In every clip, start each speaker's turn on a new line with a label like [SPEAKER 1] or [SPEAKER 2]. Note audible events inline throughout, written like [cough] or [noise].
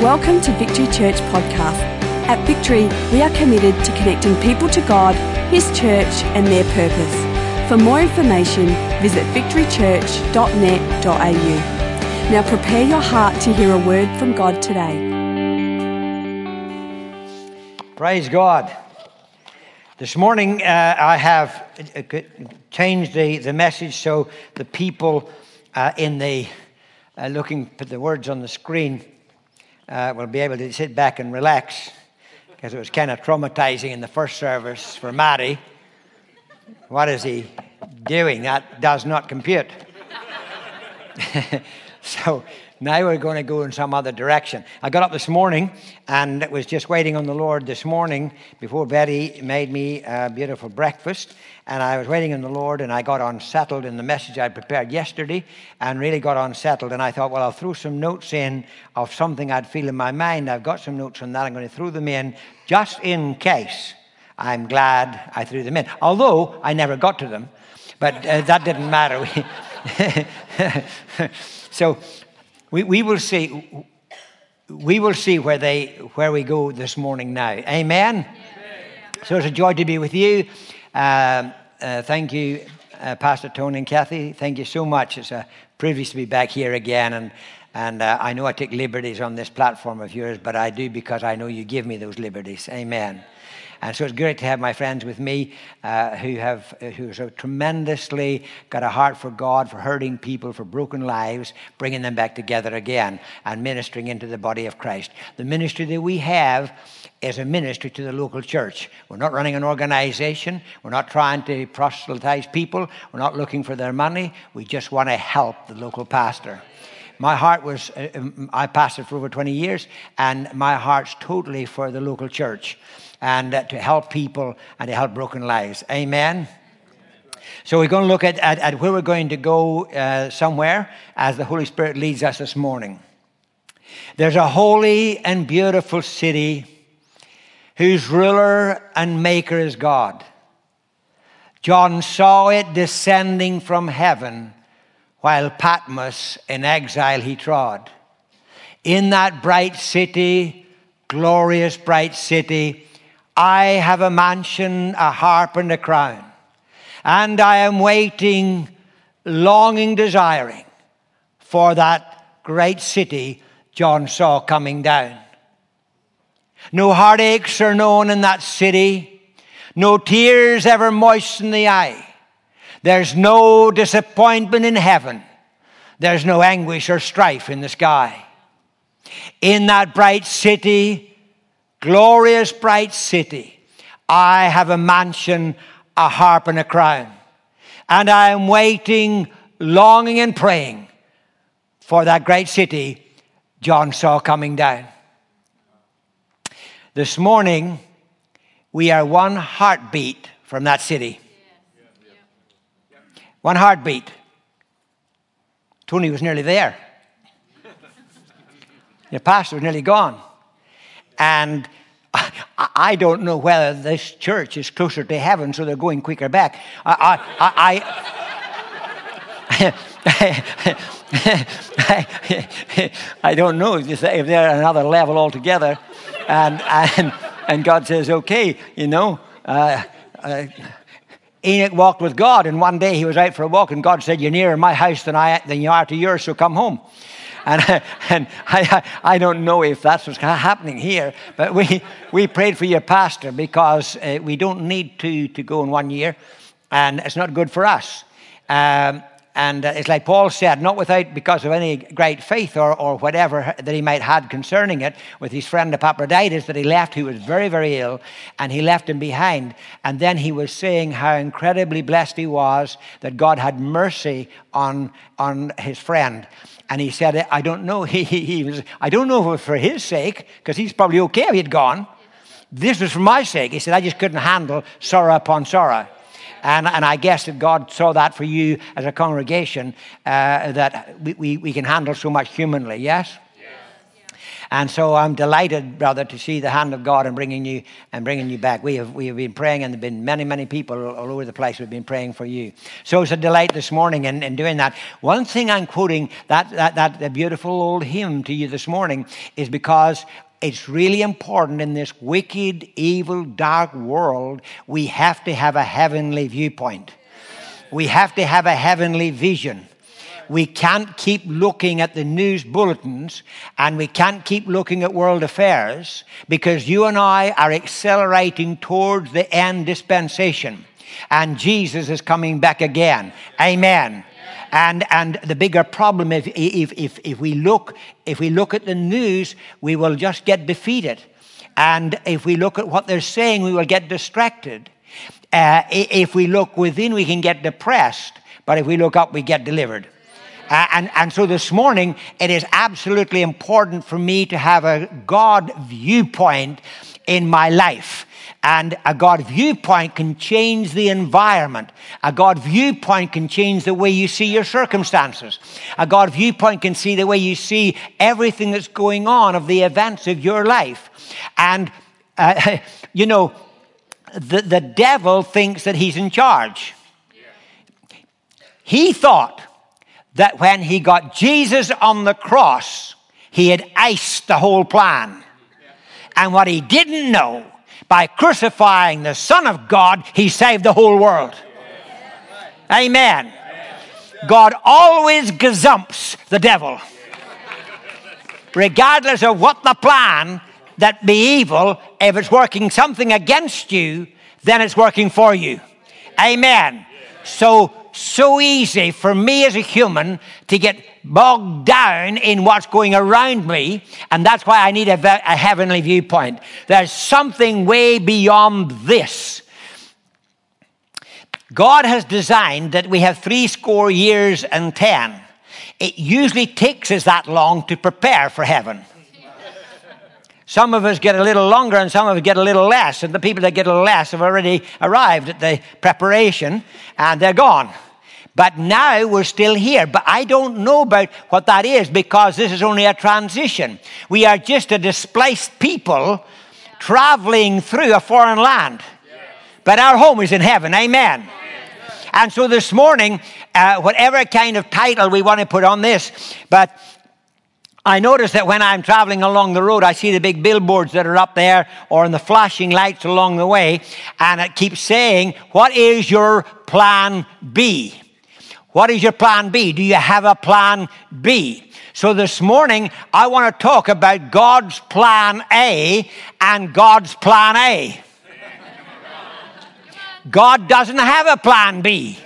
[SPEAKER 1] Welcome to Victory Church Podcast. At Victory, we are committed to connecting people to God, His church, and their purpose. For more information, visit victorychurch.net.au. Now prepare your heart to hear a word from God today.
[SPEAKER 2] Praise God. This morning, uh, I have uh, changed the, the message so the people uh, in the uh, looking at the words on the screen uh, will be able to sit back and relax because it was kind of traumatizing in the first service for Matty. What is he doing? That does not compute. [laughs] so now we're going to go in some other direction. I got up this morning and was just waiting on the Lord this morning before Betty made me a beautiful breakfast. And I was waiting on the Lord and I got unsettled in the message I prepared yesterday and really got unsettled. And I thought, well, I'll throw some notes in of something I'd feel in my mind. I've got some notes on that. I'm going to throw them in just in case. I'm glad I threw them in. Although I never got to them, but uh, that didn't matter. [laughs] so we, we will see we will see where they where we go this morning now. Amen? So it's a joy to be with you. Uh, uh, thank you uh, pastor tony and kathy. Thank you so much. It's a privilege to be back here again and and uh, i know i take liberties on this platform of yours but i do because i know you give me those liberties. Amen and so it's great to have my friends with me uh, who have who have tremendously got a heart for God, for hurting people, for broken lives, bringing them back together again and ministering into the body of Christ. The ministry that we have is a ministry to the local church. We're not running an organization. We're not trying to proselytize people. We're not looking for their money. We just want to help the local pastor my heart was uh, um, i pastored for over 20 years and my heart's totally for the local church and to help people and to help broken lives. Amen. So we're going to look at, at, at where we're going to go uh, somewhere as the Holy Spirit leads us this morning. There's a holy and beautiful city whose ruler and maker is God. John saw it descending from heaven while Patmos in exile he trod. In that bright city, glorious bright city, I have a mansion, a harp, and a crown. And I am waiting, longing, desiring for that great city John saw coming down. No heartaches are known in that city. No tears ever moisten the eye. There's no disappointment in heaven. There's no anguish or strife in the sky. In that bright city, glorious bright city. I have a mansion, a harp, and a crown. And I am waiting, longing, and praying for that great city John saw coming down. This morning, we are one heartbeat from that city. One heartbeat. Tony was nearly there. Your pastor was nearly gone. And I don't know whether this church is closer to heaven, so they're going quicker back. I, I, I, I [laughs] don't know if they're at another level altogether. And, and, and God says, okay, you know. Uh, uh, Enoch walked with God, and one day he was out for a walk, and God said, You're nearer my house than, I, than you are to yours, so come home. And, [laughs] and I, I don't know if that's what's happening here, but we, we prayed for your pastor because uh, we don't need to, to go in one year, and it's not good for us. Um, and uh, it's like Paul said, not without because of any great faith or, or whatever that he might had concerning it, with his friend Epaphroditus that he left, who was very, very ill, and he left him behind. And then he was saying how incredibly blessed he was that God had mercy on, on his friend. And he said, I don't know. [laughs] He, he, he was, I don't know for his sake, because he's probably okay if he'd gone. This was for my sake. He said, I just couldn't handle sorrow upon sorrow. And, and I guess that God saw that for you as a congregation, uh, that we, we, we, can handle so much humanly, yes? And so I'm delighted, brother, to see the hand of God in bringing you and bringing you back. We have, we have been praying, and there have been many, many people all over the place who have been praying for you. So it's a delight this morning in, in doing that. One thing I'm quoting that, that, that beautiful old hymn to you this morning is because it's really important in this wicked, evil, dark world, we have to have a heavenly viewpoint. We have to have a heavenly vision. We can't keep looking at the news bulletins and we can't keep looking at world affairs because you and I are accelerating towards the end dispensation and Jesus is coming back again. Amen. And, and the bigger problem if, if, if, if, we look, if we look at the news, we will just get defeated. And if we look at what they're saying, we will get distracted. Uh, if we look within, we can get depressed. But if we look up, we get delivered. Uh, and, and so this morning, it is absolutely important for me to have a God viewpoint in my life. And a God viewpoint can change the environment. A God viewpoint can change the way you see your circumstances. A God viewpoint can see the way you see everything that's going on of the events of your life. And, uh, [laughs] you know, the, the devil thinks that he's in charge. He thought that when he got Jesus on the cross, he had iced the whole plan. And what he didn't know by crucifying the Son of God, he saved the whole world. Amen. God always gazumps the devil. Regardless of what the plan that be evil, if it's working something against you, then it's working for you. Amen. So so easy for me as a human to get bogged down in what's going around me, and that's why I need a, a heavenly viewpoint. There's something way beyond this. God has designed that we have three score years and ten. It usually takes us that long to prepare for heaven. Some of us get a little longer and some of us get a little less. And the people that get a little less have already arrived at the preparation and they're gone. But now we're still here. But I don't know about what that is because this is only a transition. We are just a displaced people traveling through a foreign land. But our home is in heaven. Amen. And so this morning, uh, whatever kind of title we want to put on this, but I notice that when I'm traveling along the road, I see the big billboards that are up there or in the flashing lights along the way, and it keeps saying, What is your plan B? What is your plan B? Do you have a plan B? So this morning, I want to talk about God's plan A and God's plan A. God doesn't have a plan B.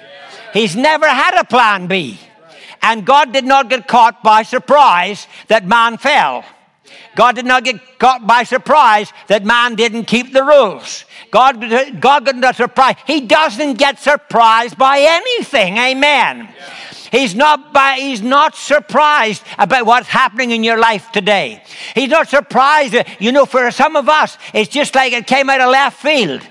[SPEAKER 2] He's never had a plan B. And God did not get caught by surprise that man fell. God did not get caught by surprise that man didn't keep the rules. God, God got not surprised. He doesn't get surprised by anything. Amen. He's not, by, he's not surprised about what's happening in your life today. He's not surprised. You know, for some of us, it's just like it came out of left field,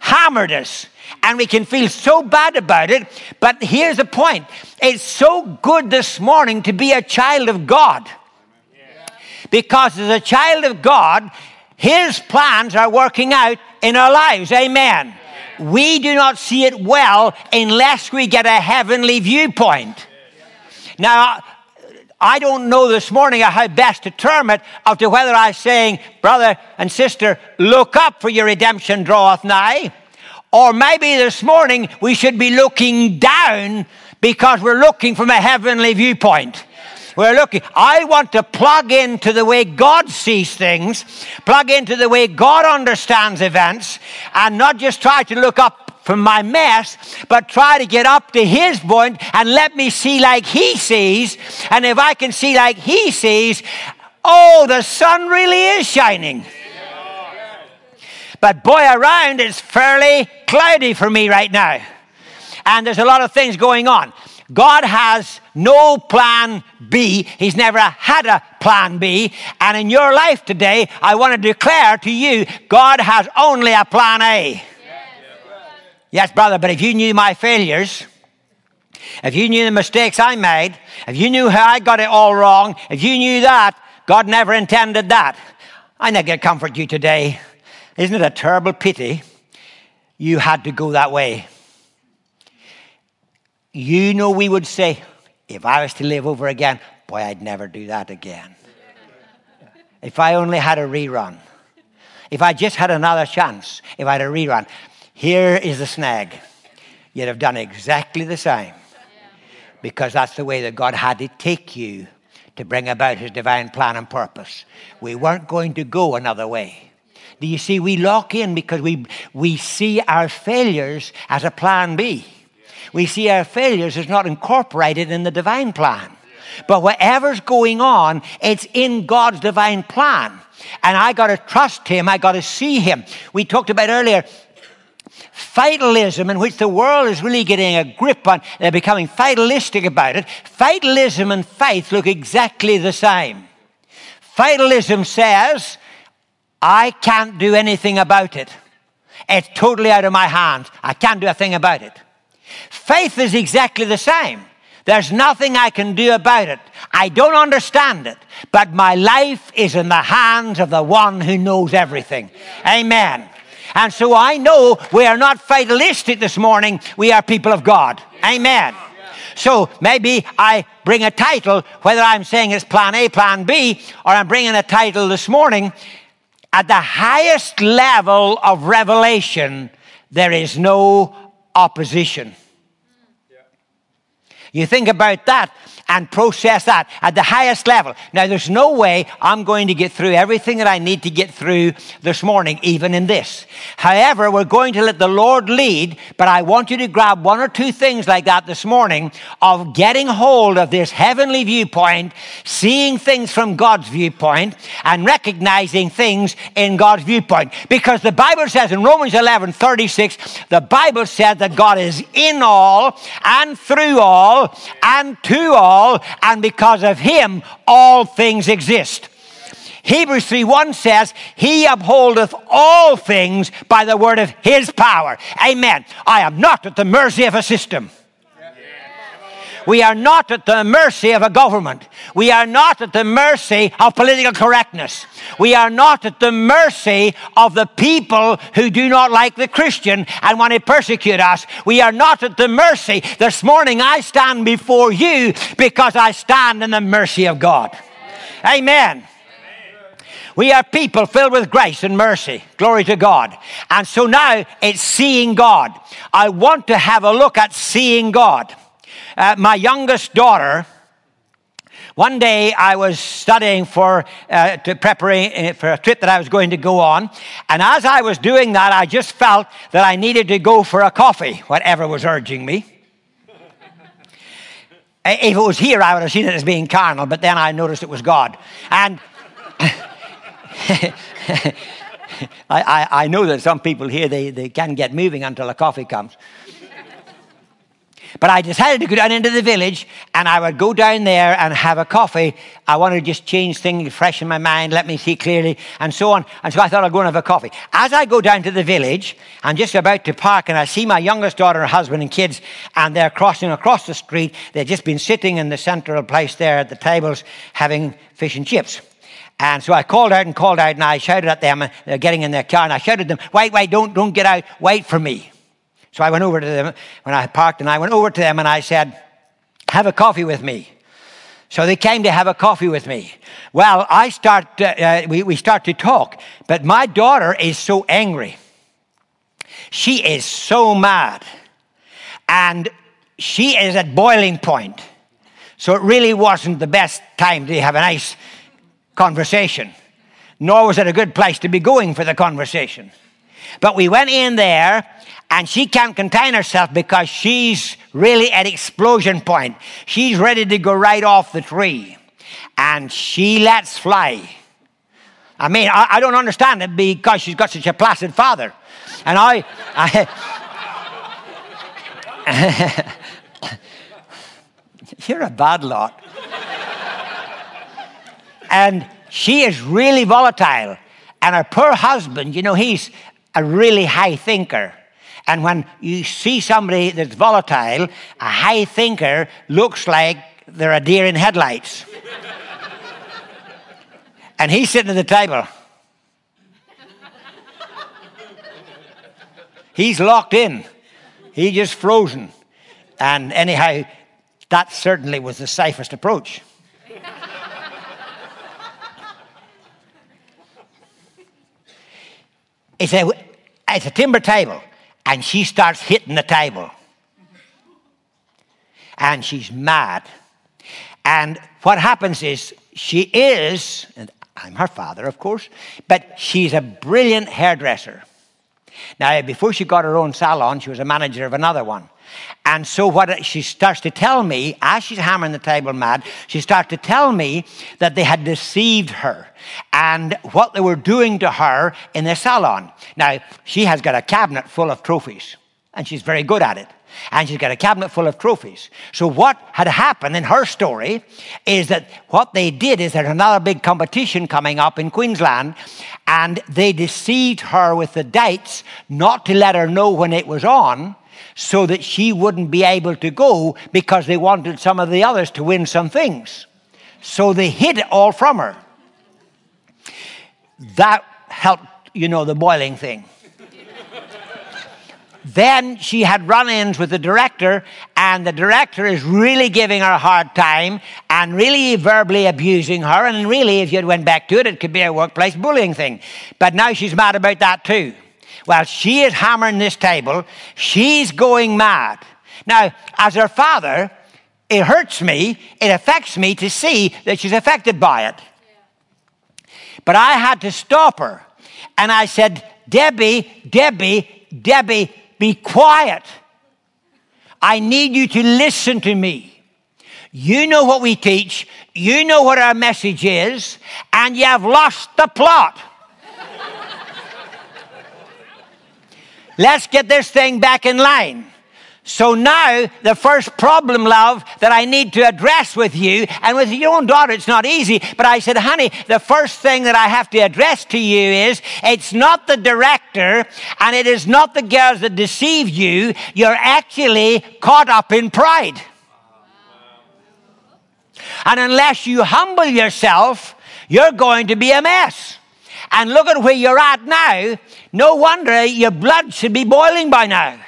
[SPEAKER 2] hammered us, and we can feel so bad about it. But here's the point it's so good this morning to be a child of God. Because as a child of God, his plans are working out in our lives. Amen. We do not see it well unless we get a heavenly viewpoint. Now, I don't know this morning how best to term it of to whether I'm saying, brother and sister, look up for your redemption draweth nigh. Or maybe this morning we should be looking down because we're looking from a heavenly viewpoint. We're looking. I want to plug into the way God sees things, plug into the way God understands events, and not just try to look up from my mess, but try to get up to his point and let me see like he sees. And if I can see like he sees, oh, the sun really is shining. But boy, around it's fairly cloudy for me right now. And there's a lot of things going on. God has no plan B. He's never had a plan B. And in your life today, I want to declare to you, God has only a plan A. Yes, brother, but if you knew my failures, if you knew the mistakes I made, if you knew how I got it all wrong, if you knew that, God never intended that. I to comfort you today. Isn't it a terrible pity you had to go that way? You know, we would say, if I was to live over again, boy, I'd never do that again. If I only had a rerun. If I just had another chance, if I had a rerun. Here is the snag. You'd have done exactly the same. Because that's the way that God had to take you to bring about his divine plan and purpose. We weren't going to go another way. Do you see? We lock in because we, we see our failures as a plan B. We see our failures as not incorporated in the divine plan. But whatever's going on, it's in God's divine plan. And I got to trust Him. I got to see Him. We talked about earlier fatalism, in which the world is really getting a grip on, they're becoming fatalistic about it. Fatalism and faith look exactly the same. Fatalism says, I can't do anything about it. It's totally out of my hands. I can't do a thing about it. Faith is exactly the same. There's nothing I can do about it. I don't understand it, but my life is in the hands of the one who knows everything. Amen. And so I know we are not fatalistic this morning. We are people of God. Amen. So maybe I bring a title, whether I'm saying it's plan A, plan B, or I'm bringing a title this morning. At the highest level of revelation, there is no opposition. You think about that and process that at the highest level. Now, there's no way I'm going to get through everything that I need to get through this morning, even in this. However, we're going to let the Lord lead, but I want you to grab one or two things like that this morning of getting hold of this heavenly viewpoint, seeing things from God's viewpoint, and recognizing things in God's viewpoint. Because the Bible says in Romans 11 36, the Bible said that God is in all and through all and to all all, and because of him, all things exist. Hebrews 3 1 says, He upholdeth all things by the word of His power. Amen. I am not at the mercy of a system. We are not at the mercy of a government. We are not at the mercy of political correctness. We are not at the mercy of the people who do not like the Christian and want to persecute us. We are not at the mercy. This morning I stand before you because I stand in the mercy of God. Amen. We are people filled with grace and mercy. Glory to God. And so now it's seeing God. I want to have a look at seeing God uh, my youngest daughter, one day I was studying for, uh, to preparing uh, for a trip that I was going to go on. And as I was doing that, I just felt that I needed to go for a coffee, whatever was urging me. if it was here, I would have seen it as being carnal, but then I noticed it was God. And [laughs] I, I, I, know that some people here, they, they can get moving until a coffee comes. But I decided to go down into the village and I would go down there and have a coffee. I wanted to just change things, freshen my mind, let me see clearly, and so on. And so I thought I'd go and have a coffee. As I go down to the village, I'm just about to park and I see my youngest daughter, her husband, and kids, and they're crossing across the street. They've just been sitting in the central place there at the tables having fish and chips. And so I called out and called out and I shouted at them, and they're getting in their car, and I shouted at them, wait, wait, don't, don't get out, wait for me. So I went over to them when I parked and I went over to them and I said, Have a coffee with me. So they came to have a coffee with me. Well, I start, uh, uh, we, we start to talk, but my daughter is so angry. She is so mad. And she is at boiling point. So it really wasn't the best time to have a nice conversation, nor was it a good place to be going for the conversation. But we went in there and she can't contain herself because she's really at explosion point. She's ready to go right off the tree. And she lets fly. I mean, I, I don't understand it because she's got such a placid father. And I, I [laughs] you're a bad lot. and she is really volatile. And her poor husband, you know, he's a really high thinker. And when you see somebody that's volatile, a high thinker looks like they're a deer in headlights. [laughs] And he's sitting at the table. he's locked in. He's just frozen. And anyhow, that certainly was the safest approach. [laughs] it's, a, it's a timber table, and she starts hitting the table. And she's mad. And what happens is she is, and I'm her father, of course, but she's a brilliant hairdresser. Now, before she got her own salon, she was a manager of another one. And so, what she starts to tell me, as she's hammering the table mad, she starts to tell me that they had deceived her and what they were doing to her in the salon. Now, she has got a cabinet full of trophies, and she's very good at it and she's got a cabinet full of trophies. So, what had happened in her story is that what they did is there's another big competition coming up in Queensland, and they deceived her with the dates not to let her know when it was on so that she wouldn't be able to go because they wanted some of the others to win some things. So, they hid it all from her. That helped, you know, the boiling thing. Then she had run ins with the director, and the director is really giving her a hard time and really verbally abusing her. And really, if you went back to it, it could be a workplace bullying thing. But now she's mad about that too. While she is hammering this table, she's going mad. Now, as her father, it hurts me, it affects me to see that she's affected by it. But I had to stop her. And I said, Debbie, Debbie, Debbie, be quiet. I need you to listen to me. You know what we teach, you know what our message is, and you have lost the plot. Let's get this thing back in line. So now, the first problem, love, that I need to address with you, and with your own daughter, it's not easy, but I said, honey, the first thing that I have to address to you is it's not the director and it is not the girls that deceive you. You're actually caught up in pride. And unless you humble yourself, you're going to be a mess. And look at where you're at now. No wonder your blood should be boiling by now.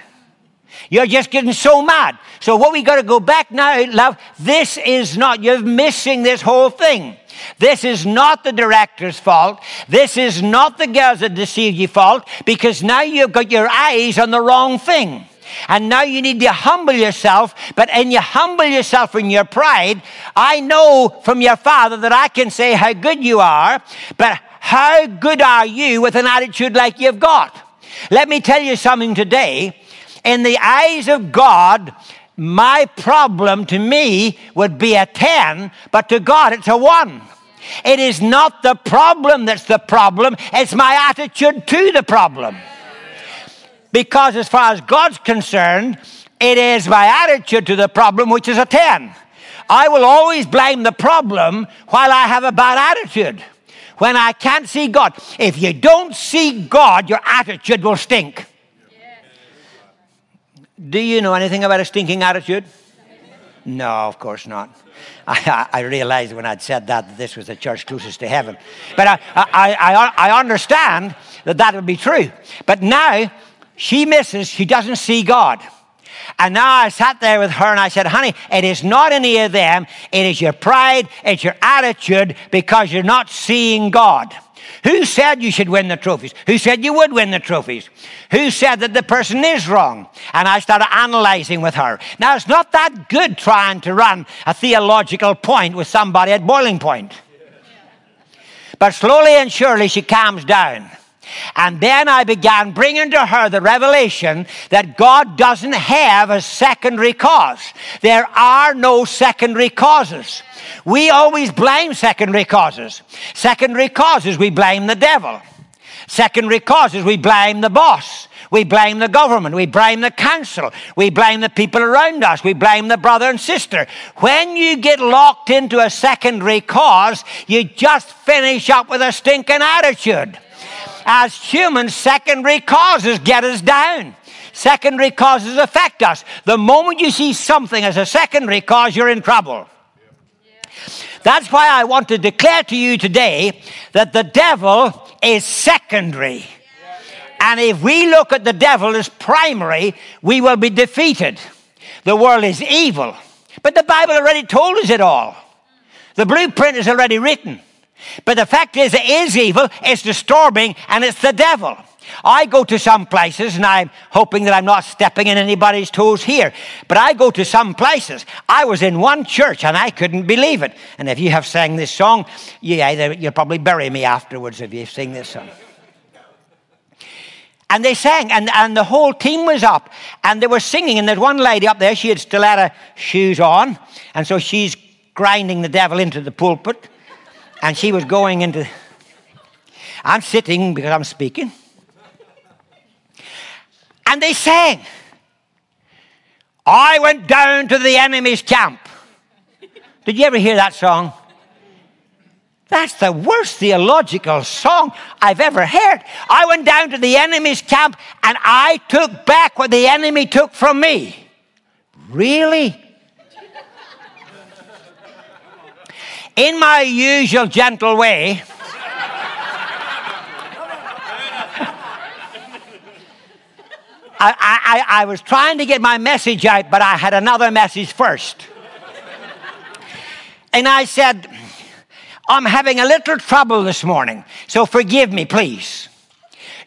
[SPEAKER 2] You're just getting so mad. So what we got to go back now, love, this is not, you're missing this whole thing. This is not the director's fault. This is not the girls that deceived you fault because now you've got your eyes on the wrong thing. And now you need to humble yourself. But in you humble yourself in your pride, I know from your father that I can say how good you are, but how good are you with an attitude like you've got? Let me tell you something today. In the eyes of God, my problem to me would be a 10, but to God it's a 1. It is not the problem that's the problem, it's my attitude to the problem. Because as far as God's concerned, it is my attitude to the problem which is a 10. I will always blame the problem while I have a bad attitude. When I can't see God. If you don't see God, your attitude will stink. Do you know anything about a stinking attitude? No, of course not. [laughs] I, I, realized when I'd said that that this was the church closest to heaven. But I, I, I, I understand that that would be true. But now she misses, she doesn't see God. And now I sat there with her and I said, honey, it is not any of them. It is your pride, it's your attitude because you're not seeing God. Who said you should win the trophies? Who said you would win the trophies? Who said that the person is wrong? And I started analyzing with her. Now, it's not that good trying to run a theological point with somebody at boiling point. But slowly and surely she calms down. And then I began bringing to her the revelation that God doesn't have a secondary cause. There are no secondary causes. We always blame secondary causes. Secondary causes, we blame the devil. Secondary causes, we blame the boss. We blame the government. We blame the council. We blame the people around us. We blame the brother and sister. When you get locked into a secondary cause, you just finish up with a stinking attitude as humans, secondary causes get us down. Secondary causes affect us. The moment you see something as a secondary cause, you're in trouble. That's why I want to declare to you today that the devil is secondary. And if we look at the devil as primary, we will be defeated. The world is evil. But the Bible already told us it all. The blueprint is already written. But the fact is, it is evil, it's disturbing, and it's the devil. I go to some places, and I'm hoping that I'm not stepping in anybody's toes here, but I go to some places. I was in one church, and I couldn't believe it. And if you have sang this song, either, you'll probably bury me afterwards if you sing this song. And they sang, and, and the whole team was up, and they were singing. And there's one lady up there, she had stiletto shoes on, and so she's grinding the devil into the pulpit, and she was going into. I'm sitting because I'm speaking. And they sang, I went down to the enemy's camp. Did you ever hear that song? That's the worst theological song I've ever heard. I went down to the enemy's camp and I took back what the enemy took from me. Really? In my usual gentle way, I, I, I, was trying to get my message out, but I had another message first. And I said, I'm having a little trouble this morning, so forgive me, please.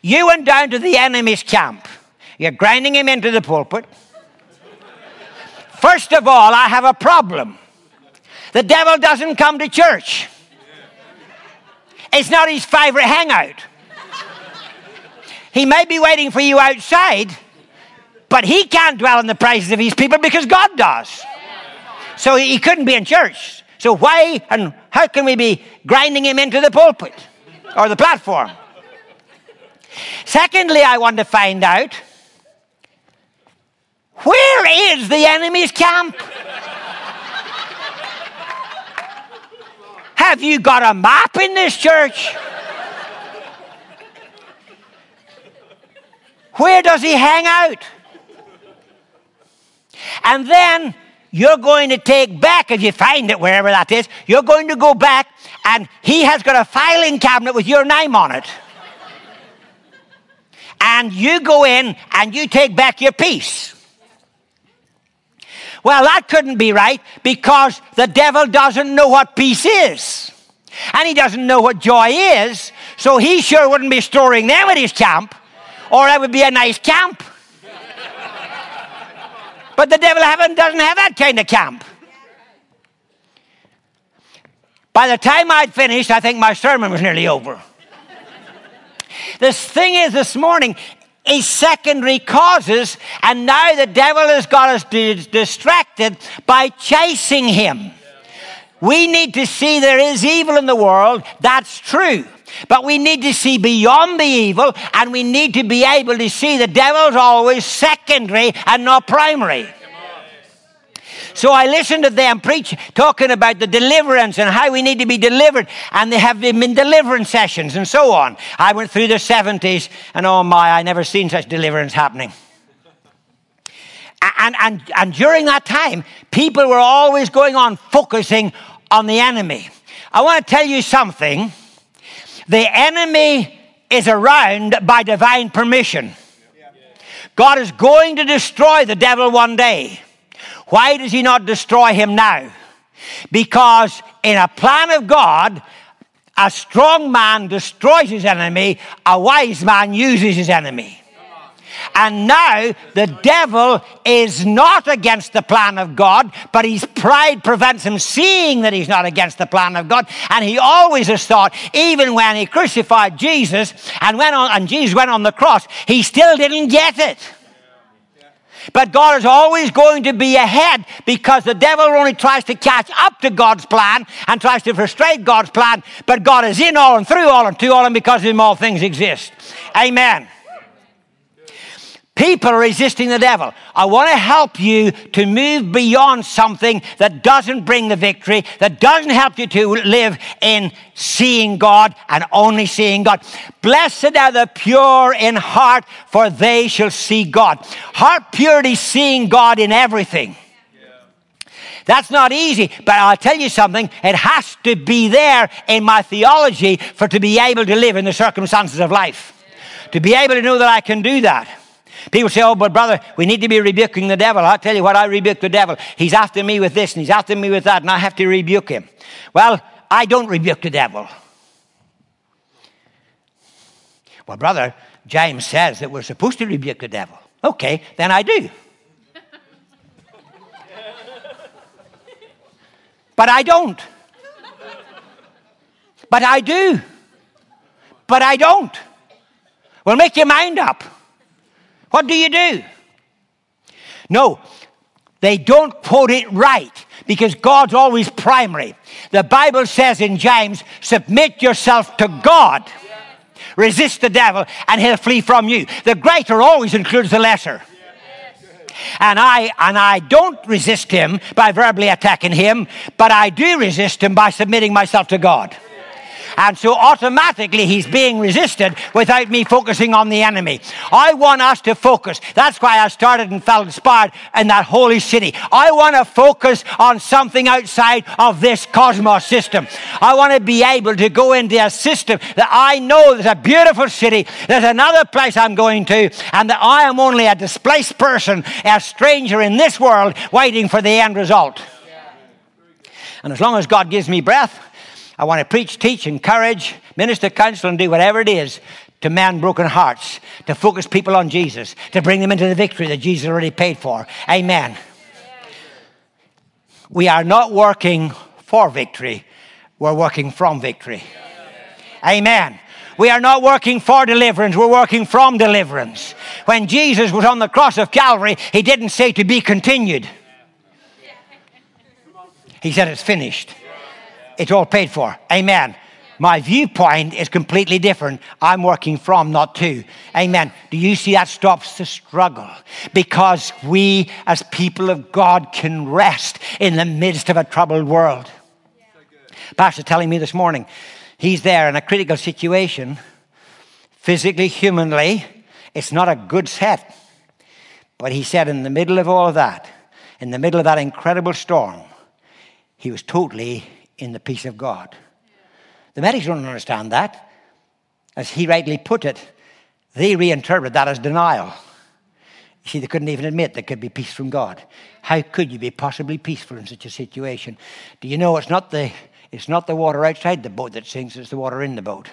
[SPEAKER 2] You went down to the enemy's camp. You're grinding him into the pulpit. First of all, I have a problem. The devil doesn't come to church. It's not his favorite hangout. He may be waiting for you outside, but he can't dwell in the praises of his people because God does. So he couldn't be in church. So why and how can we be grinding him into the pulpit or the platform? Secondly, I want to find out where is the enemy's camp? Have you got a map in this church? Where does he hang out? And then you're going to take back, if you find it wherever that is, you're going to go back and he has got a filing cabinet with your name on it. and you go in and you take back your peace. Well, that couldn't be right because the devil doesn't know what peace is. And he doesn't know what joy is. So he sure wouldn't be storing them at his camp, or that would be a nice camp. But the devil heaven doesn't have that kind of camp. By the time I'd finished, I think my sermon was nearly over. this thing is this morning is secondary causes, and now the devil has got us distracted by chasing him. We need to see there is evil in the world. That's true. But we need to see beyond the evil and we need to be able to see the devil's always secondary and not primary. So I listened to them preach, talking about the deliverance and how we need to be delivered. And they have been deliverance sessions and so on. I went through the 70s and oh my, I never seen such deliverance happening. And, and, and during that time, people were always going on focusing on the enemy. I want to tell you something the enemy is around by divine permission. God is going to destroy the devil one day. Why does he not destroy him now? Because in a plan of God, a strong man destroys his enemy, a wise man uses his enemy. And now the devil is not against the plan of God, but his pride prevents him seeing that he's not against the plan of God. And he always has thought, even when he crucified Jesus and went on, and Jesus went on the cross, he still didn't get it. But God is always going to be ahead because the devil only tries to catch up to God's plan and tries to frustrate God's plan. But God is in all and through all and to all, and because of him all things exist. Amen. People are resisting the devil. I want to help you to move beyond something that doesn't bring the victory, that doesn't help you to live in seeing God and only seeing God. Blessed are the pure in heart, for they shall see God. Heart purity, seeing God in everything. That's not easy, but I'll tell you something. It has to be there in my theology for to be able to live in the circumstances of life. To be able to know that I can do that. People say, oh, but brother, we need to be rebuking the devil. I'll tell you what, I rebuke the devil. He's after me with this and he's after me with that, and I have to rebuke him. Well, I don't rebuke the devil. Well, brother, James says that we're supposed to rebuke the devil. Okay, then I do. but I don't. But I do. But I don't. Well, make your mind up. What do you do? No, they don't quote it right because God's always primary. The Bible says in James, submit yourself to God. Resist the devil and he'll flee from you. The greater always includes the lesser. And I and I don't resist him by verbally attacking him, but I do resist him by submitting myself to God. And so automatically he's being resisted without me focusing on the enemy. I want us to focus. That's why I started and felt inspired in that holy city. I want to focus on something outside of this cosmos system. I want to be able to go into a system that I know there's a beautiful city, there's another place I'm going to, and that I am only a displaced person, a stranger in this world, waiting for the end result. And as long as God gives me breath, I want to preach, teach, encourage, minister, counsel, and do whatever it is to mend broken hearts, to focus people on Jesus, to bring them into the victory that Jesus already paid for. Amen. We are not working for victory, we're working from victory. Amen. We are not working for deliverance, we're working from deliverance. When Jesus was on the cross of Calvary, he didn't say to be continued, he said it's finished. It's all paid for. Amen. My viewpoint is completely different. I'm working from, not to. Amen. Do you see that stops the struggle? Because we, as people of God, can rest in the midst of a troubled world. Pastor telling me this morning, he's there in a critical situation, physically, humanly. It's not a good set. But he said, in the middle of all of that, in the middle of that incredible storm, he was totally in the peace of God. The medics don't understand that. As he rightly put it, they reinterpret that as denial. You see, they couldn't even admit there could be peace from God. How could you be possibly peaceful in such a situation? Do you know it's not the it's not the water outside the boat that sinks, it's the water in the boat.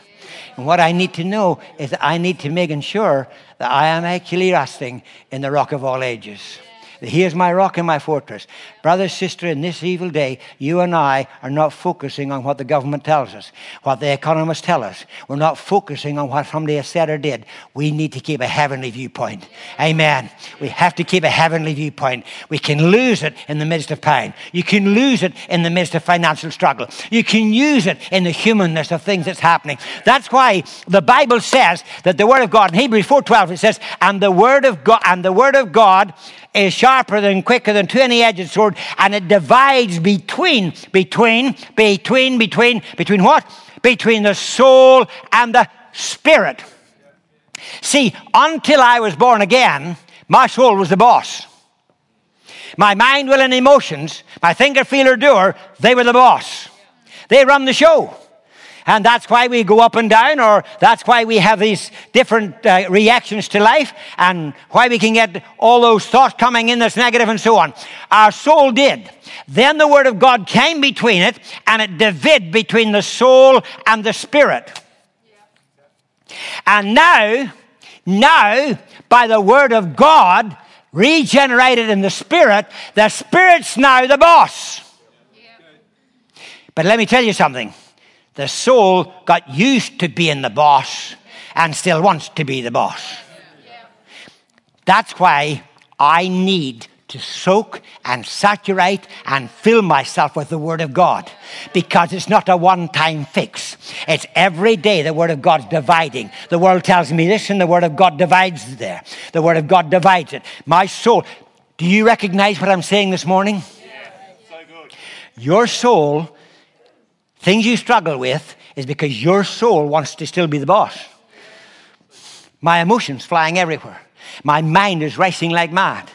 [SPEAKER 2] And what I need to know is that I need to make sure that I am actually resting in the rock of all ages. He is my rock and my fortress. Brother, sister, in this evil day, you and I are not focusing on what the government tells us, what the economists tell us. We're not focusing on what somebody has said or did. We need to keep a heavenly viewpoint. Amen. We have to keep a heavenly viewpoint. We can lose it in the midst of pain. You can lose it in the midst of financial struggle. You can use it in the humanness of things that's happening. That's why the Bible says that the Word of God, in Hebrews 4.12, it says, and the Word of God, and the Word of God is sharper than quicker than two any edged sword, and it divides between, between, between, between, between what? Between the soul and the spirit. See, until I was born again, my soul was the boss. My mind, will, and emotions, my thinker, feeler, doer, they were the boss. They run the show. And that's why we go up and down, or that's why we have these different uh, reactions to life, and why we can get all those thoughts coming in that's negative and so on. Our soul did. Then the Word of God came between it, and it divided between the soul and the spirit. And now, now, by the Word of God, regenerated in the Spirit, the Spirit's now the boss. But let me tell you something the soul got used to being the boss and still wants to be the boss. That's why I need to soak and saturate and fill myself with the Word of God because it's not a one time fix. It's every day the Word of God's dividing. The world tells me this, and the Word of God divides there. The Word of God divides it. My soul, do you recognize what I'm saying this morning? So Your soul things you struggle with is because your soul wants to still be the boss. My emotions flying everywhere. My mind is racing like mad.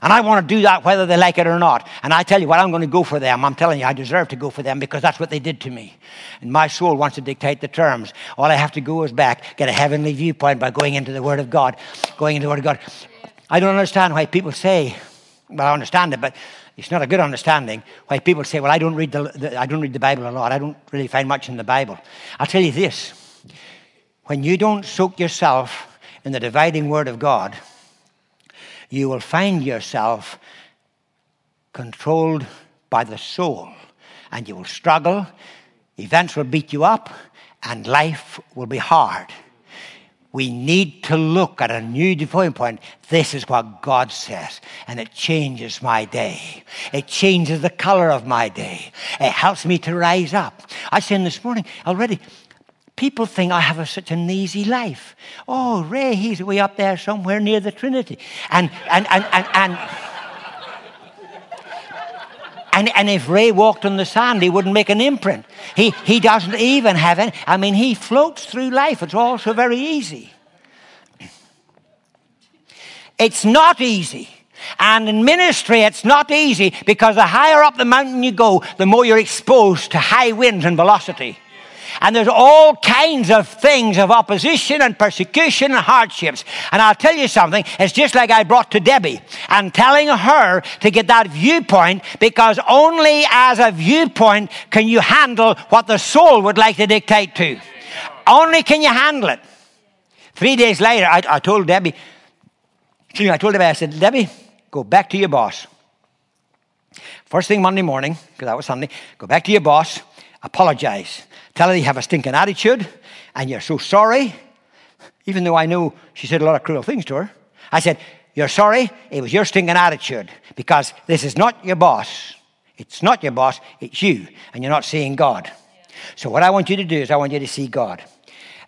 [SPEAKER 2] And I want to do that whether they like it or not. And I tell you what, I'm going to go for them. I'm telling you, I deserve to go for them because that's what they did to me. And my soul wants to dictate the terms. All I have to go is back, get a heavenly viewpoint by going into the Word of God. Going into the Word of God. I don't understand why people say, well, I understand it, but it's not a good understanding why people say, well, I don't read the, the I don't read the Bible a lot. I don't really find much in the Bible. I'll tell you this. When you don't soak yourself in the dividing Word of God, you will find yourself controlled by the soul and you will struggle. Events will beat you up and life will be hard. We need to look at a new viewpoint. This is what God says, and it changes my day. It changes the color of my day. It helps me to rise up. I said this morning already, People think I have a, such an easy life. Oh, Ray, he's way up there somewhere near the Trinity. And, and, and, and, and, and, and if Ray walked on the sand, he wouldn't make an imprint. He, he doesn't even have any. I mean, he floats through life. It's all so very easy. It's not easy. And in ministry, it's not easy because the higher up the mountain you go, the more you're exposed to high winds and velocity. And there's all kinds of things of opposition and persecution and hardships. And I'll tell you something, it's just like I brought to Debbie and telling her to get that viewpoint because only as a viewpoint can you handle what the soul would like to dictate to. Only can you handle it. Three days later, I, I told Debbie, I told Debbie, I said, Debbie, go back to your boss. First thing Monday morning, because that was Sunday, go back to your boss, apologize. Tell her you have a stinking attitude and you're so sorry. Even though I knew she said a lot of cruel things to her, I said, You're sorry, it was your stinking attitude because this is not your boss. It's not your boss, it's you, and you're not seeing God. So, what I want you to do is, I want you to see God.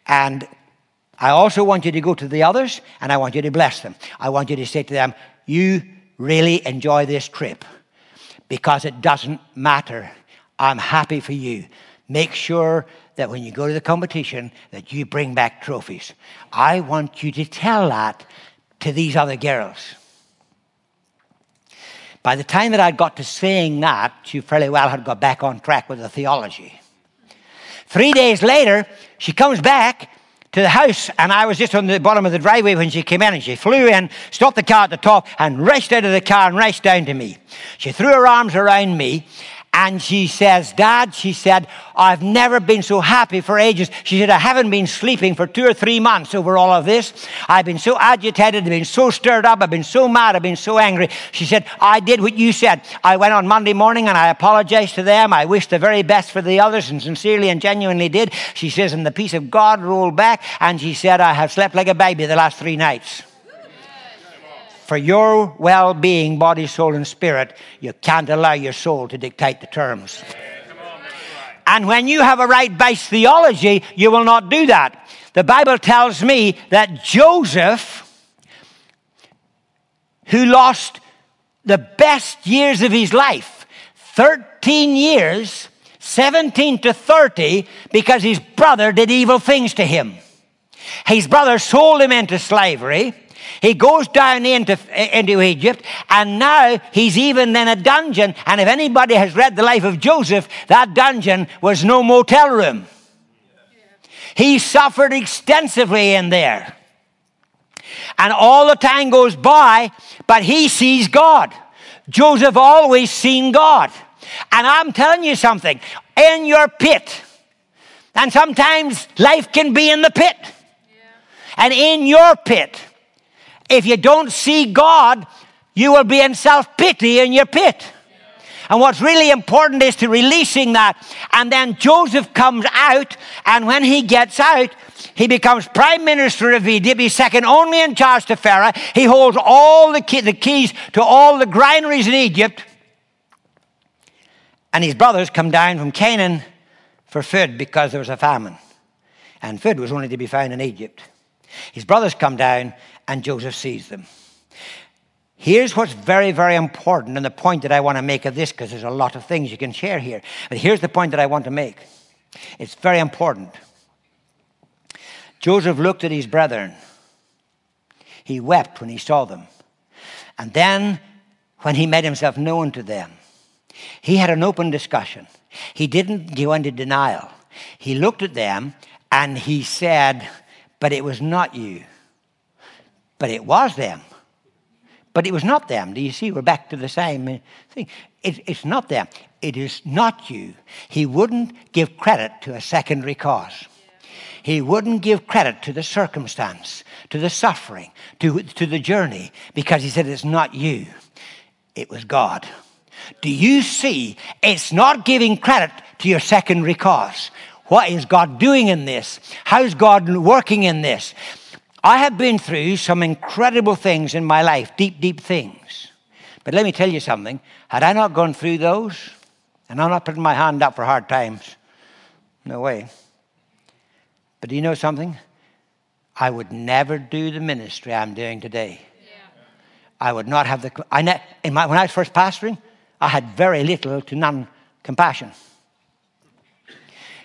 [SPEAKER 2] And I also want you to go to the others and I want you to bless them. I want you to say to them, You really enjoy this trip because it doesn't matter. I'm happy for you make sure that when you go to the competition that you bring back trophies. I want you to tell that to these other girls. By the time that I'd got to saying that, she fairly well had got back on track with the theology. Three days later, she comes back to the house, and I was just on the bottom of the driveway when she came in, and she flew in, stopped the car at the top, and raced out of the car and raced down to me. She threw her arms around me, and she says, Dad, she said, I've never been so happy for ages. She said, I haven't been sleeping for two or three months over all of this. I've been so agitated, I've been so stirred up, I've been so mad, I've been so angry. She said, I did what you said. I went on Monday morning and I apologized to them. I wished the very best for the others and sincerely and genuinely did. She says, and the peace of God rolled back. And she said, I have slept like a baby the last three nights for your well being, body, soul, and spirit, you can't allow your soul to dictate the terms. And when you have a right based theology, you will not do that. The Bible tells me that Joseph, who lost the best years of his life, 13 years, 17 to 30, because his brother did evil things to him. His brother sold him into slavery. He goes down into, into Egypt, and now he's even in a dungeon. And if anybody has read the life of Joseph, that dungeon was no motel room. He suffered extensively in there. And all the time goes by, but he sees God. Joseph always seen God. And I'm telling you something, in your pit, and sometimes life can be in the pit. And in your pit, if you don't see God, you will be in self pity in your pit. And what's really important is to releasing that. And then Joseph comes out, and when he gets out, he becomes prime minister of Egypt. He's second only in charge to Pharaoh. He holds all the, key, the keys to all the granaries in Egypt. And his brothers come down from Canaan for food because there was a famine. And food was only to be found in Egypt. His brothers come down and Joseph sees them. Here's what's very, very important, and the point that I want to make of this, because there's a lot of things you can share here. But here's the point that I want to make it's very important. Joseph looked at his brethren, he wept when he saw them. And then when he made himself known to them. He had an open discussion. He didn't go into denial. He looked at them and he said, But it was not you. But it was them. But it was not them. Do you see? We're back to the same thing. It, it's not them. It is not you. He wouldn't give credit to a secondary cause. He wouldn't give credit to the circumstance, to the suffering, to, to the journey, because he said, It's not you, it was God. Do you see? It's not giving credit to your secondary cause. What is God doing in this? How's God working in this? I have been through some incredible things in my life, deep, deep things. But let me tell you something. Had I not gone through those, and I'm not putting my hand up for hard times, no way. But do you know something? I would never do the ministry I'm doing today. Yeah. I would not have the. I ne, in my, when I was first pastoring, I had very little to none compassion.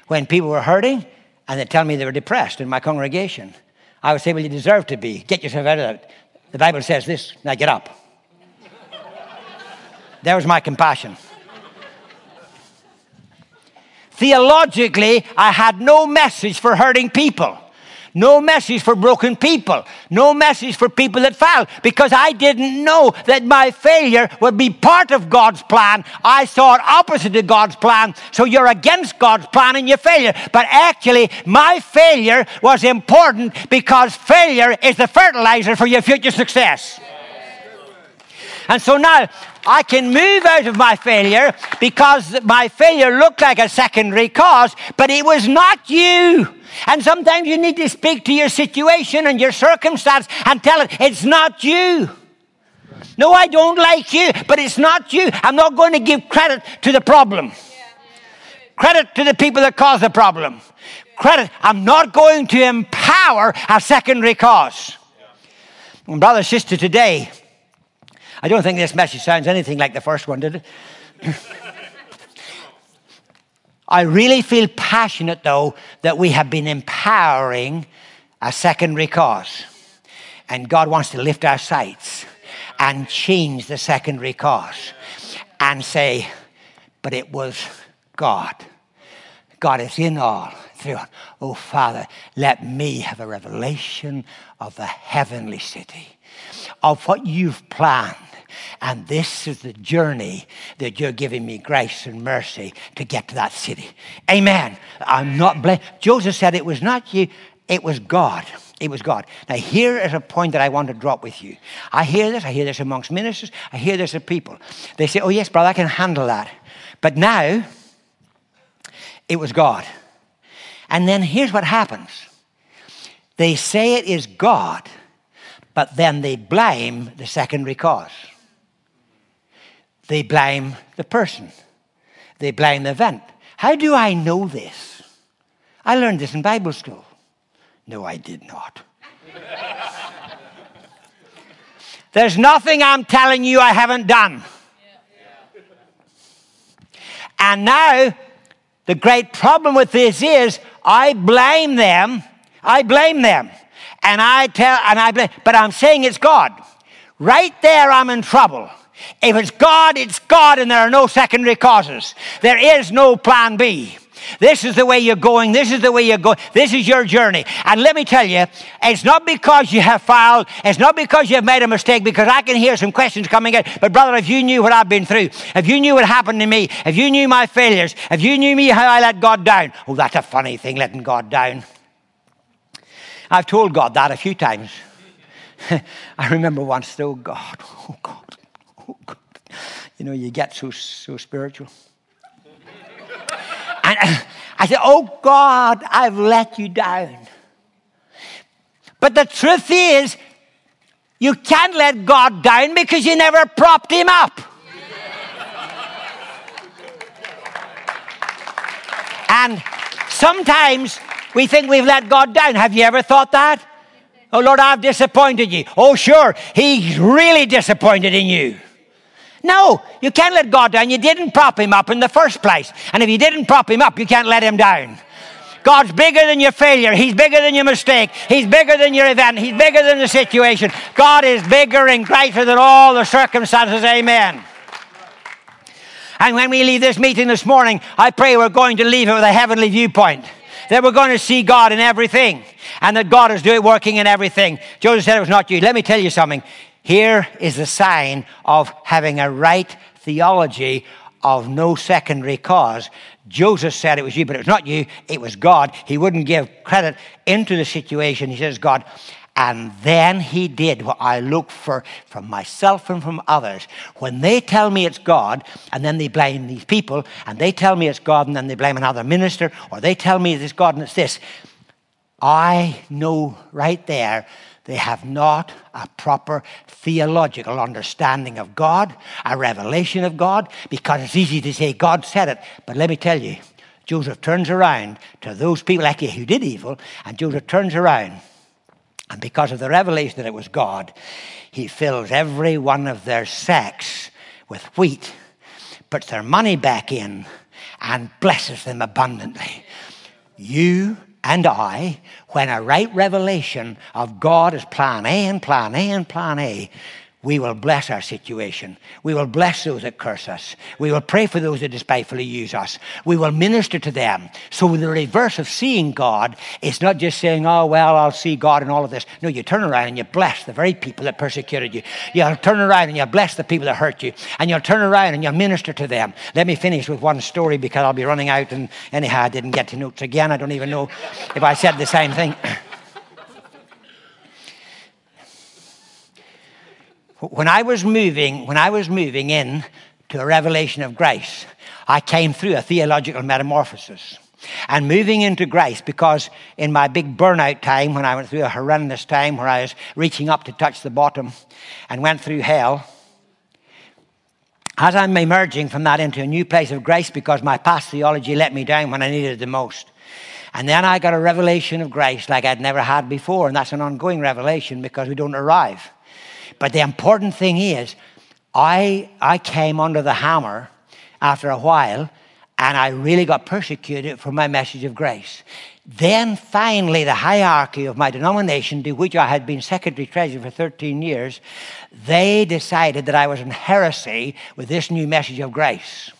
[SPEAKER 2] When people were hurting and they tell me they were depressed in my congregation, I would say, Well, you deserve to be. Get yourself out of that. The Bible says this. Now get up. there was my compassion. Theologically, I had no message for hurting people. No message for broken people. No message for people that failed because I didn't know that my failure would be part of God's plan. I saw it opposite to God's plan. So you're against God's plan and your failure. But actually, my failure was important because failure is the fertilizer for your future success. And so now I can move out of my failure because my failure looked like a secondary cause, but it was not you. And sometimes you need to speak to your situation and your circumstance and tell it, it's not you. No, I don't like you, but it's not you. I'm not going to give credit to the problem. Credit to the people that cause the problem. Credit. I'm not going to empower a secondary cause. And brother, sister, today, I don't think this message sounds anything like the first one, did it? I really feel passionate, though, that we have been empowering a secondary cause. And God wants to lift our sights and change the secondary cause and say, but it was God. God is in all through Oh, Father, let me have a revelation of the heavenly city, of what you've planned and this is the journey that you're giving me grace and mercy to get to that city. Amen. I'm not blaming. Joseph said it was not you, it was God. It was God. Now, here is a point that I want to drop with you. I hear this, I hear this amongst ministers, I hear this of people. They say, Oh, yes, brother, I can handle that. But now, it was God. And then here's what happens they say it is God, but then they blame the secondary cause. They blame the person. They blame the event. How do I know this? I learned this in Bible school. No, I did not. [laughs] There's nothing I'm telling you I haven't done. And now, the great problem with this is I blame them. I blame them. And I tell, and I blame, but I'm saying it's God. Right there, I'm in trouble. If it's God, it's God, and there are no secondary causes. There is no plan B. This is the way you're going. This is the way you're going. This is your journey. And let me tell you, it's not because you have failed. It's not because you have made a mistake, because I can hear some questions coming in. But, brother, if you knew what I've been through, if you knew what happened to me, if you knew my failures, if you knew me how I let God down, oh, that's a funny thing, letting God down. I've told God that a few times. [laughs] I remember once, oh, God oh God. [laughs] You know, you get so, so spiritual. [laughs] and uh, I said, Oh God, I've let you down. But the truth is, you can't let God down because you never propped him up. [laughs] and sometimes we think we've let God down. Have you ever thought that? Oh Lord, I've disappointed you. Oh, sure, He's really disappointed in you. No, you can't let God down. You didn't prop him up in the first place. And if you didn't prop him up, you can't let him down. God's bigger than your failure. He's bigger than your mistake. He's bigger than your event. He's bigger than the situation. God is bigger and greater than all the circumstances. Amen. And when we leave this meeting this morning, I pray we're going to leave it with a heavenly viewpoint. That we're going to see God in everything. And that God is doing working in everything. Joseph said it was not you. Let me tell you something. Here is a sign of having a right theology of no secondary cause. Joseph said it was you, but it was not you, it was God. He wouldn't give credit into the situation. He says, God, and then he did what I look for from myself and from others. When they tell me it's God, and then they blame these people, and they tell me it's God, and then they blame another minister, or they tell me it's God and it's this, I know right there they have not a proper theological understanding of God, a revelation of God, because it's easy to say God said it. But let me tell you, Joseph turns around to those people you who did evil, and Joseph turns around and because of the revelation that it was God, he fills every one of their sacks with wheat, puts their money back in, and blesses them abundantly. You and I, when a right revelation of God is plan A and plan A and plan A, we will bless our situation. We will bless those that curse us. We will pray for those that despitefully use us. We will minister to them. So the reverse of seeing God is not just saying, oh, well, I'll see God in all of this. No, you turn around and you bless the very people that persecuted you. You'll turn around and you bless the people that hurt you. And you'll turn around and you'll minister to them. Let me finish with one story because I'll be running out. And anyhow, I didn't get to notes again. I don't even know if I said the same thing. [clears throat] when I was moving, when I was moving in to a revelation of grace, I came through a theological metamorphosis. And moving into grace, because in my big burnout time, when I went through a horrendous time where I was reaching up to touch the bottom and went through hell, as I'm emerging from that into a new place of grace because my past theology let me down when I needed it the most. And then I got a revelation of grace like I'd never had before, and that's an ongoing revelation because we don't arrive. But the important thing is, I, I came under the hammer after a while, and I really got persecuted for my message of grace. Then finally, the hierarchy of my denomination, to which I had been secretary treasurer for 13 years, they decided that I was in heresy with this new message of grace.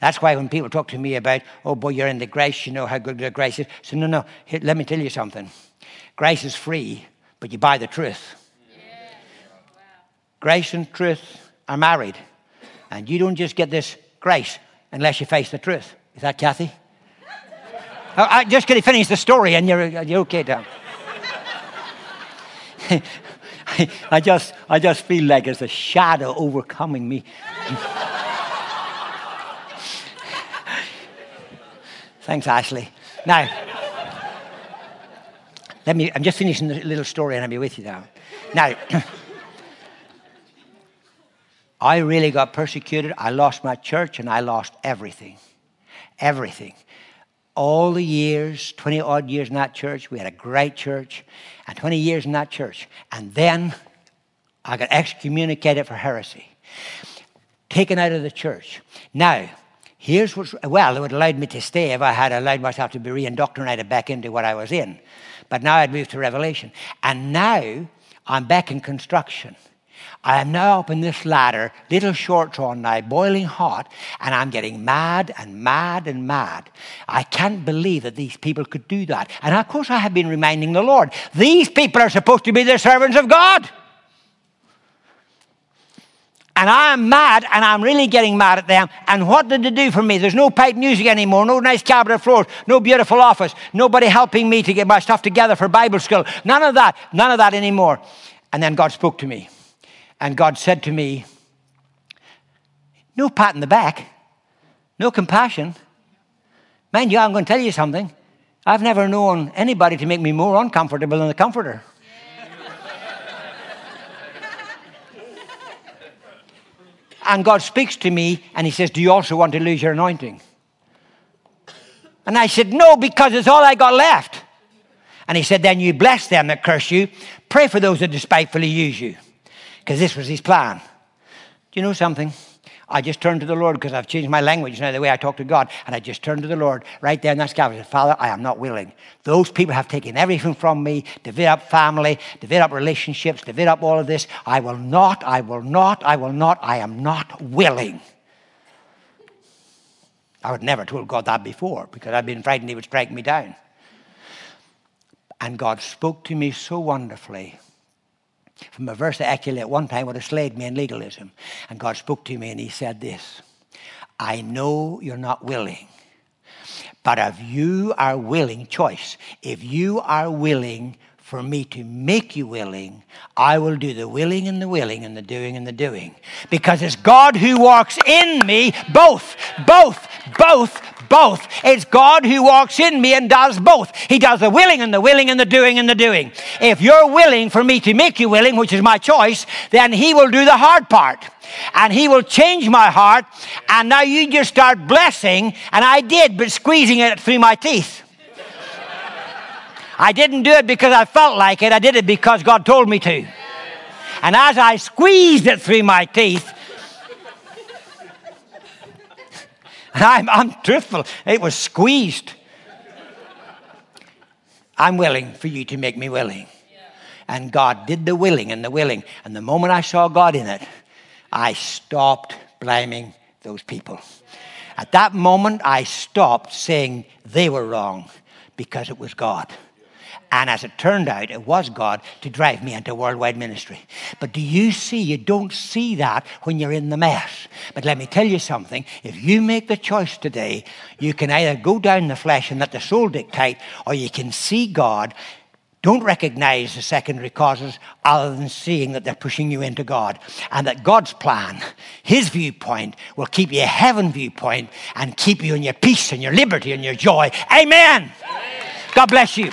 [SPEAKER 2] That's why when people talk to me about, oh boy, you're in the grace, you know how good the grace is. So, no, no, let me tell you something. Grace is free, but you buy the truth. Grace and truth are married. And you don't just get this grace unless you face the truth. Is that Kathy? [laughs] oh, I just going to finish the story and you're, you're okay, Tom. [laughs] I just, I just feel like there's a shadow overcoming me. [laughs] Thanks, Ashley. Now, let me, I'm just finishing the little story and I'll be with you now. Now, [clears throat] I really got persecuted. I lost my church and I lost everything. Everything. All the years, 20 odd years in that church, we had a great church, and 20 years in that church. And then I got excommunicated for heresy, taken out of the church. Now, here's what's, well, it would have allowed me to stay if I had allowed myself to be reindoctrinated back into what I was in. But now I'd moved to Revelation. And now I'm back in construction. I am now up in this ladder, little shorts on now, boiling hot, and I'm getting mad and mad and mad. I can't believe that these people could do that. And of course, I have been reminding the Lord these people are supposed to be the servants of God. And I'm mad, and I'm really getting mad at them. And what did they do for me? There's no pipe music anymore, no nice cabinet floors, no beautiful office, nobody helping me to get my stuff together for Bible school. None of that, none of that anymore. And then God spoke to me. And God said to me, No pat in the back, no compassion. Mind you, I'm going to tell you something. I've never known anybody to make me more uncomfortable than the comforter. [laughs] and God speaks to me and He says, Do you also want to lose your anointing? And I said, No, because it's all I got left. And He said, Then you bless them that curse you, pray for those that despitefully use you because this was his plan. Do you know something? I just turned to the Lord because I've changed my language now, the way I talk to God. And I just turned to the Lord right there in that scabbard. Said, Father, I am not willing. Those people have taken everything from me, up family, up relationships, up all of this. I will not, I will not, I will not, I am not willing. I would never told God that before because I'd been frightened he would strike me down. And God spoke to me so wonderfully from a verse that actually at one time would have slayed me in legalism. And God spoke to me and he said this I know you're not willing, but if you are willing, choice, if you are willing for me to make you willing, I will do the willing and the willing and the doing and the doing. Because it's God who walks in me, both, both, both, both. It's God who walks in me and does both. He does the willing and the willing and the doing and the doing. If you're willing for me to make you willing, which is my choice, then He will do the hard part. And He will change my heart. And now you just start blessing. And I did, but squeezing it through my teeth. I didn't do it because I felt like it. I did it because God told me to. And as I squeezed it through my teeth, [laughs] I'm, I'm truthful. It was squeezed. I'm willing for you to make me willing. And God did the willing and the willing. And the moment I saw God in it, I stopped blaming those people. At that moment, I stopped saying they were wrong because it was God. And as it turned out, it was God to drive me into worldwide ministry. But do you see? You don't see that when you're in the mess. But let me tell you something. If you make the choice today, you can either go down the flesh and let the soul dictate, or you can see God. Don't recognize the secondary causes other than seeing that they're pushing you into God. And that God's plan, His viewpoint, will keep you a heaven viewpoint and keep you in your peace and your liberty and your joy. Amen. Amen. God bless you.